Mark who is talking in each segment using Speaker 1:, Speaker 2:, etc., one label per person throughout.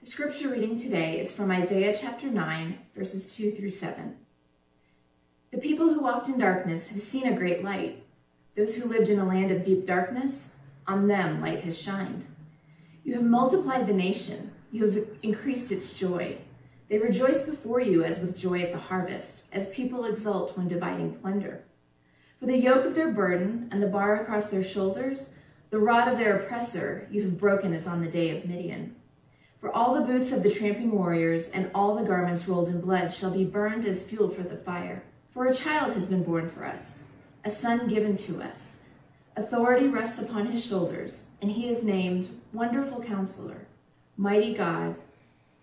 Speaker 1: The scripture reading today is from Isaiah chapter 9, verses 2 through 7. The people who walked in darkness have seen a great light. Those who lived in a land of deep darkness, on them light has shined. You have multiplied the nation, you have increased its joy. They rejoice before you as with joy at the harvest, as people exult when dividing plunder. For the yoke of their burden and the bar across their shoulders, the rod of their oppressor, you have broken as on the day of Midian. For all the boots of the tramping warriors and all the garments rolled in blood shall be burned as fuel for the fire. For a child has been born for us, a son given to us. Authority rests upon his shoulders, and he is named Wonderful Counselor, Mighty God,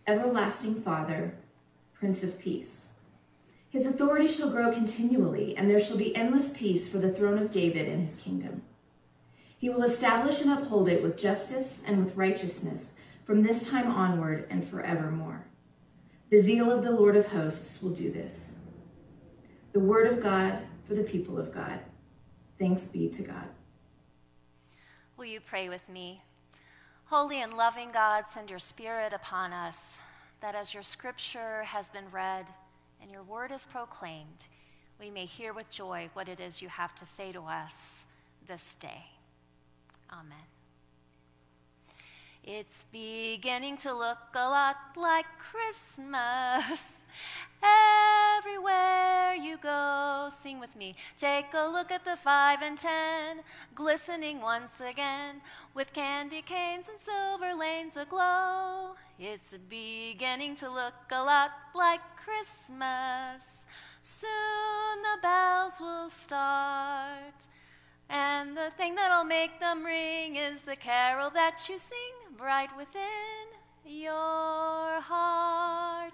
Speaker 1: Everlasting Father, Prince of Peace. His authority shall grow continually, and there shall be endless peace for the throne of David and his kingdom. He will establish and uphold it with justice and with righteousness from this time onward and forevermore. The zeal of the Lord of hosts will do this. The word of God for the people of God. Thanks be to God.
Speaker 2: Will you pray with me? Holy and loving God, send your spirit upon us, that as your scripture has been read and your word is proclaimed, we may hear with joy what it is you have to say to us this day. Amen. It's beginning to look a lot like Christmas. Everywhere you go, sing with me. Take a look at the five and ten, glistening once again, with candy canes and silver lanes aglow. It's beginning to look a lot like Christmas. Soon the bells will start. And the thing that'll make them ring is the carol that you sing bright within your heart.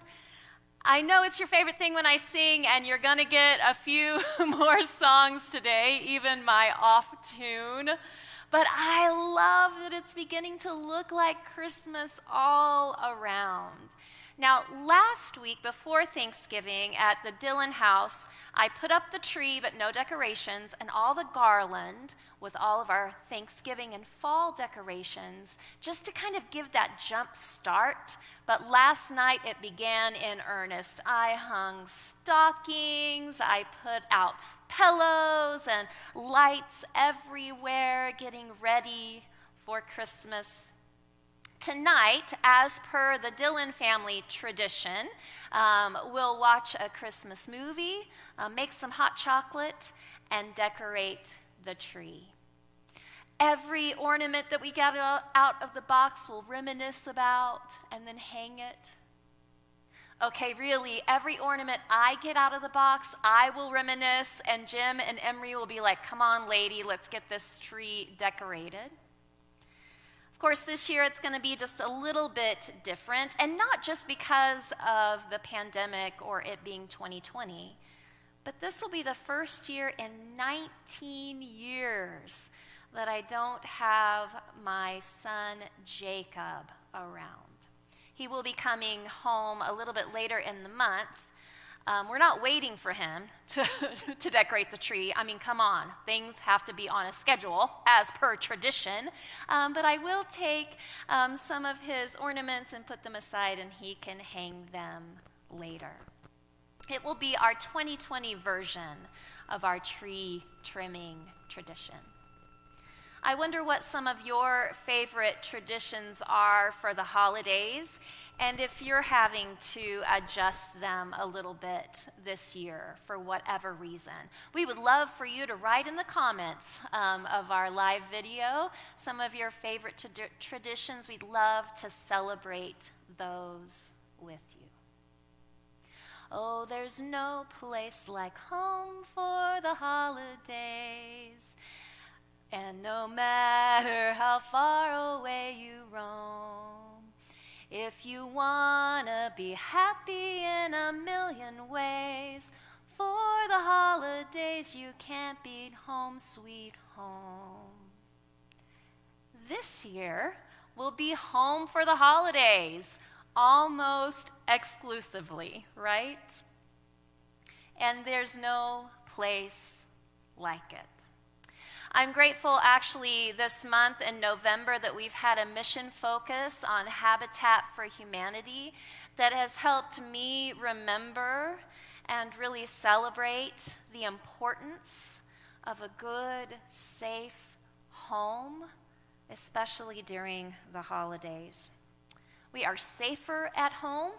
Speaker 2: I know it's your favorite thing when I sing, and you're going to get a few more songs today, even my off tune. But I love that it's beginning to look like Christmas all around. Now, last week before Thanksgiving at the Dillon house, I put up the tree but no decorations and all the garland with all of our Thanksgiving and fall decorations just to kind of give that jump start. But last night it began in earnest. I hung stockings, I put out pillows and lights everywhere, getting ready for Christmas tonight, as per the Dylan family tradition, um, we'll watch a Christmas movie, uh, make some hot chocolate, and decorate the tree. Every ornament that we get out of the box we'll reminisce about and then hang it. Okay, really, every ornament I get out of the box, I will reminisce, and Jim and Emery will be like, come on, lady, let's get this tree decorated course, this year it's going to be just a little bit different, and not just because of the pandemic or it being 2020, but this will be the first year in 19 years that I don't have my son Jacob around. He will be coming home a little bit later in the month, um, we're not waiting for him to, to decorate the tree. I mean, come on, things have to be on a schedule as per tradition. Um, but I will take um, some of his ornaments and put them aside, and he can hang them later. It will be our 2020 version of our tree trimming tradition. I wonder what some of your favorite traditions are for the holidays and if you're having to adjust them a little bit this year for whatever reason. We would love for you to write in the comments um, of our live video some of your favorite t- traditions. We'd love to celebrate those with you. Oh, there's no place like home for the holidays. And no matter how far away you roam, if you want to be happy in a million ways, for the holidays you can't beat home, sweet home. This year we'll be home for the holidays, almost exclusively, right? And there's no place like it. I'm grateful actually this month in November that we've had a mission focus on Habitat for Humanity that has helped me remember and really celebrate the importance of a good, safe home, especially during the holidays. We are safer at home,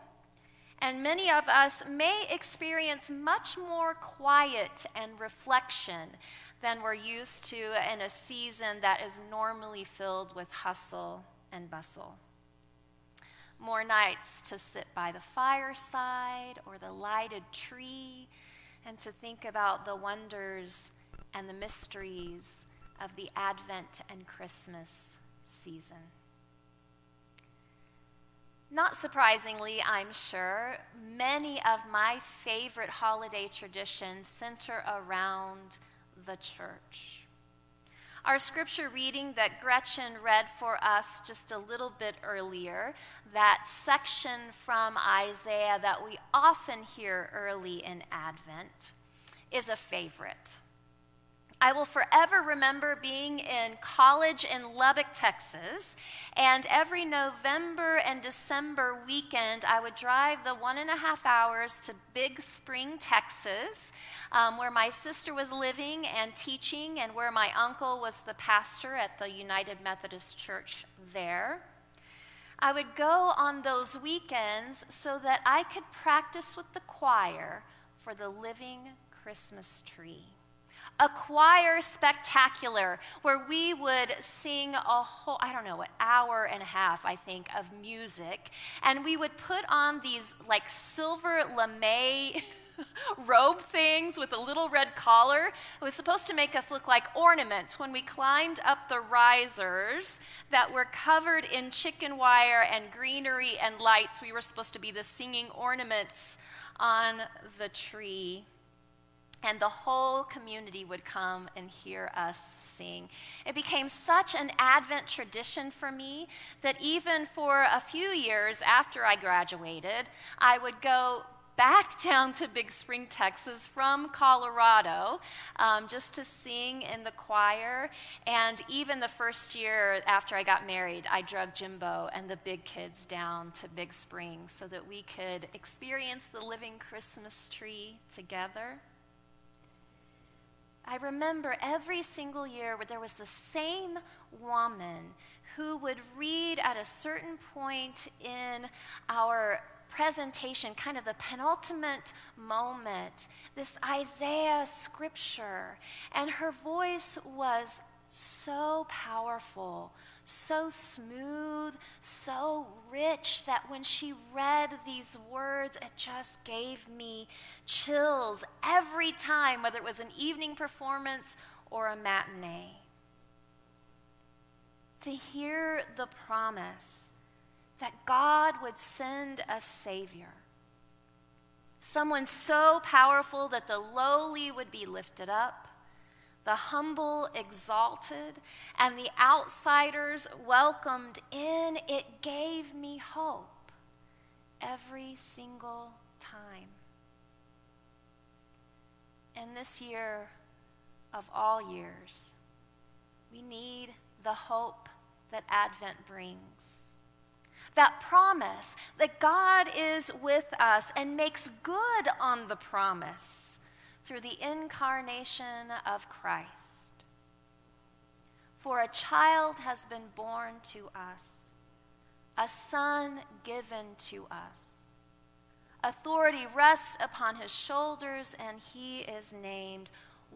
Speaker 2: and many of us may experience much more quiet and reflection than we're used to in a season that is normally filled with hustle and bustle more nights to sit by the fireside or the lighted tree and to think about the wonders and the mysteries of the Advent and Christmas season. Not surprisingly, I'm sure, many of my favorite holiday traditions center around the church. Our scripture reading that Gretchen read for us just a little bit earlier, that section from Isaiah that we often hear early in Advent, is a favorite. I will forever remember being in college in Lubbock, Texas, and every November and December weekend, I would drive the one and a half hours to Big Spring, Texas, um, where my sister was living and teaching, and where my uncle was the pastor at the United Methodist Church there. I would go on those weekends so that I could practice with the choir for the living Christmas tree a choir spectacular where we would sing a whole, I don't know, an hour and a half, I think, of music. And we would put on these like silver lame. robe things with a little red collar. It was supposed to make us look like ornaments when we climbed up the risers that were covered in chicken wire and greenery and lights. We were supposed to be the singing ornaments on the tree and the whole community would come and hear us sing. It became such an Advent tradition for me that even for a few years after I graduated, I would go back down to Big Spring, Texas from Colorado um, just to sing in the choir. And even the first year after I got married, I drug Jimbo and the big kids down to Big Spring so that we could experience the living Christmas tree together. I remember every single year where there was the same woman who would read at a certain point in our presentation, kind of the penultimate moment, this Isaiah scripture. And her voice was so powerful, so smooth, so rich that when she read these words, it just gave me chills every time, whether it was an evening performance or a matinee. To hear the promise that God would send a Savior, someone so powerful that the lowly would be lifted up the humble exalted, and the outsiders welcomed in, it gave me hope every single time. And this year of all years, we need the hope that Advent brings. That promise that God is with us and makes good on the promise through the incarnation of Christ. For a child has been born to us, a son given to us. Authority rests upon his shoulders, and he is named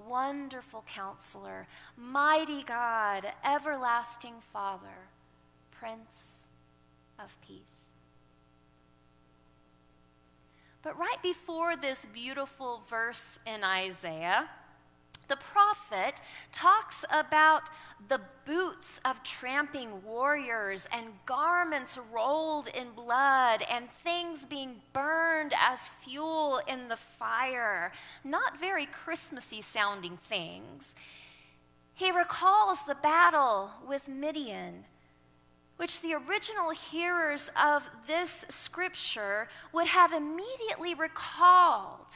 Speaker 2: Wonderful Counselor, Mighty God, Everlasting Father, Prince of Peace. But right before this beautiful verse in Isaiah, the prophet talks about the boots of tramping warriors and garments rolled in blood and things being burned as fuel in the fire. Not very Christmassy sounding things. He recalls the battle with Midian which the original hearers of this scripture would have immediately recalled.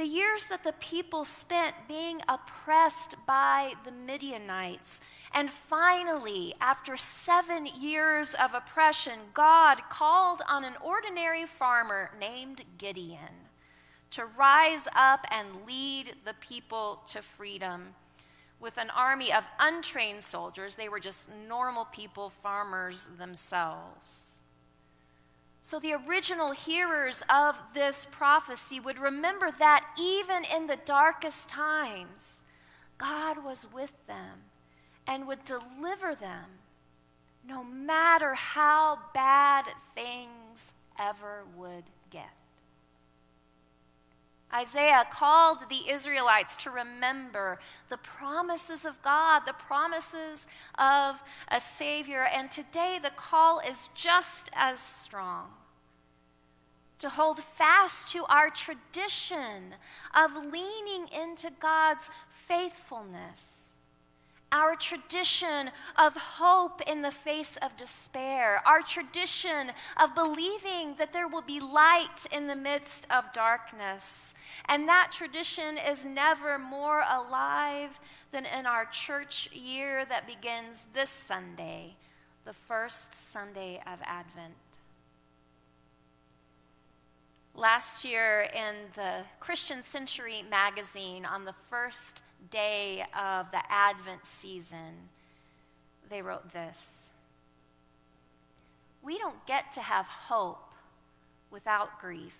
Speaker 2: the years that the people spent being oppressed by the Midianites. And finally, after seven years of oppression, God called on an ordinary farmer named Gideon to rise up and lead the people to freedom. With an army of untrained soldiers, they were just normal people, farmers themselves. So the original hearers of this prophecy would remember that even in the darkest times, God was with them and would deliver them no matter how bad things ever would get. Isaiah called the Israelites to remember the promises of God, the promises of a Savior, and today the call is just as strong to hold fast to our tradition of leaning into God's faithfulness our tradition of hope in the face of despair, our tradition of believing that there will be light in the midst of darkness. And that tradition is never more alive than in our church year that begins this Sunday, the first Sunday of Advent. Last year in the Christian Century magazine, on the first day of the Advent season, they wrote this We don't get to have hope without grief.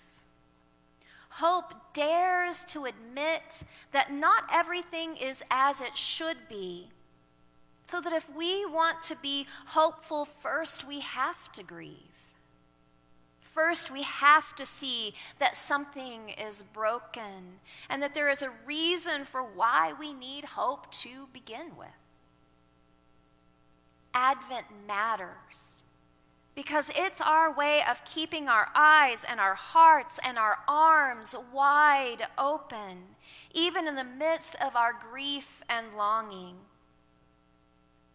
Speaker 2: Hope dares to admit that not everything is as it should be. So that if we want to be hopeful, first we have to grieve. First, we have to see that something is broken and that there is a reason for why we need hope to begin with. Advent matters because it's our way of keeping our eyes and our hearts and our arms wide open, even in the midst of our grief and longing.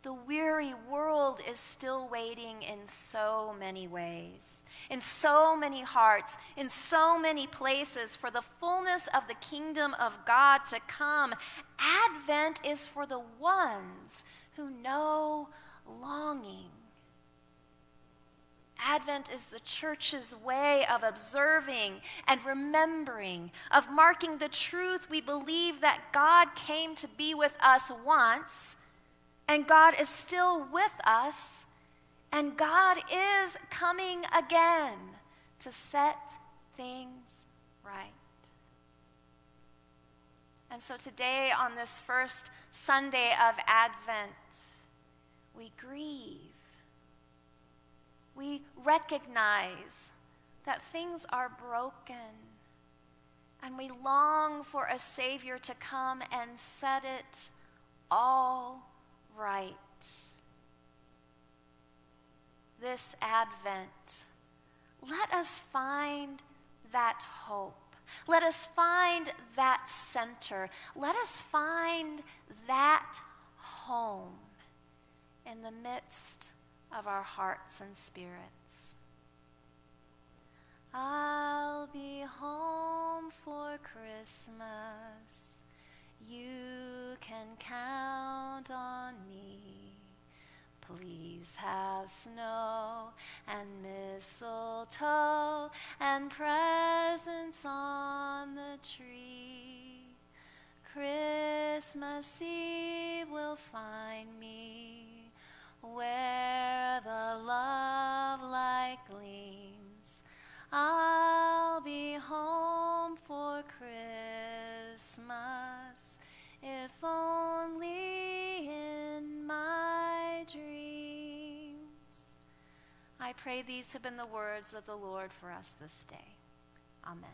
Speaker 2: The weary world is still waiting in so many ways, in so many hearts, in so many places for the fullness of the kingdom of God to come. Advent is for the ones who know longing. Advent is the church's way of observing and remembering, of marking the truth we believe that God came to be with us once and God is still with us, and God is coming again to set things right. And so today, on this first Sunday of Advent, we grieve. We recognize that things are broken. And we long for a Savior to come and set it all right. This Advent, let us find that hope. Let us find that center. Let us find that home in the midst of our hearts and spirits. I'll be home for Christmas. You can count on me. Please have snow and mistletoe and presents on the tree. Christmas Eve will find me where the love light gleams. I'll be home for Christmas if only in my dreams. I pray these have been the words of the Lord for us this day. Amen.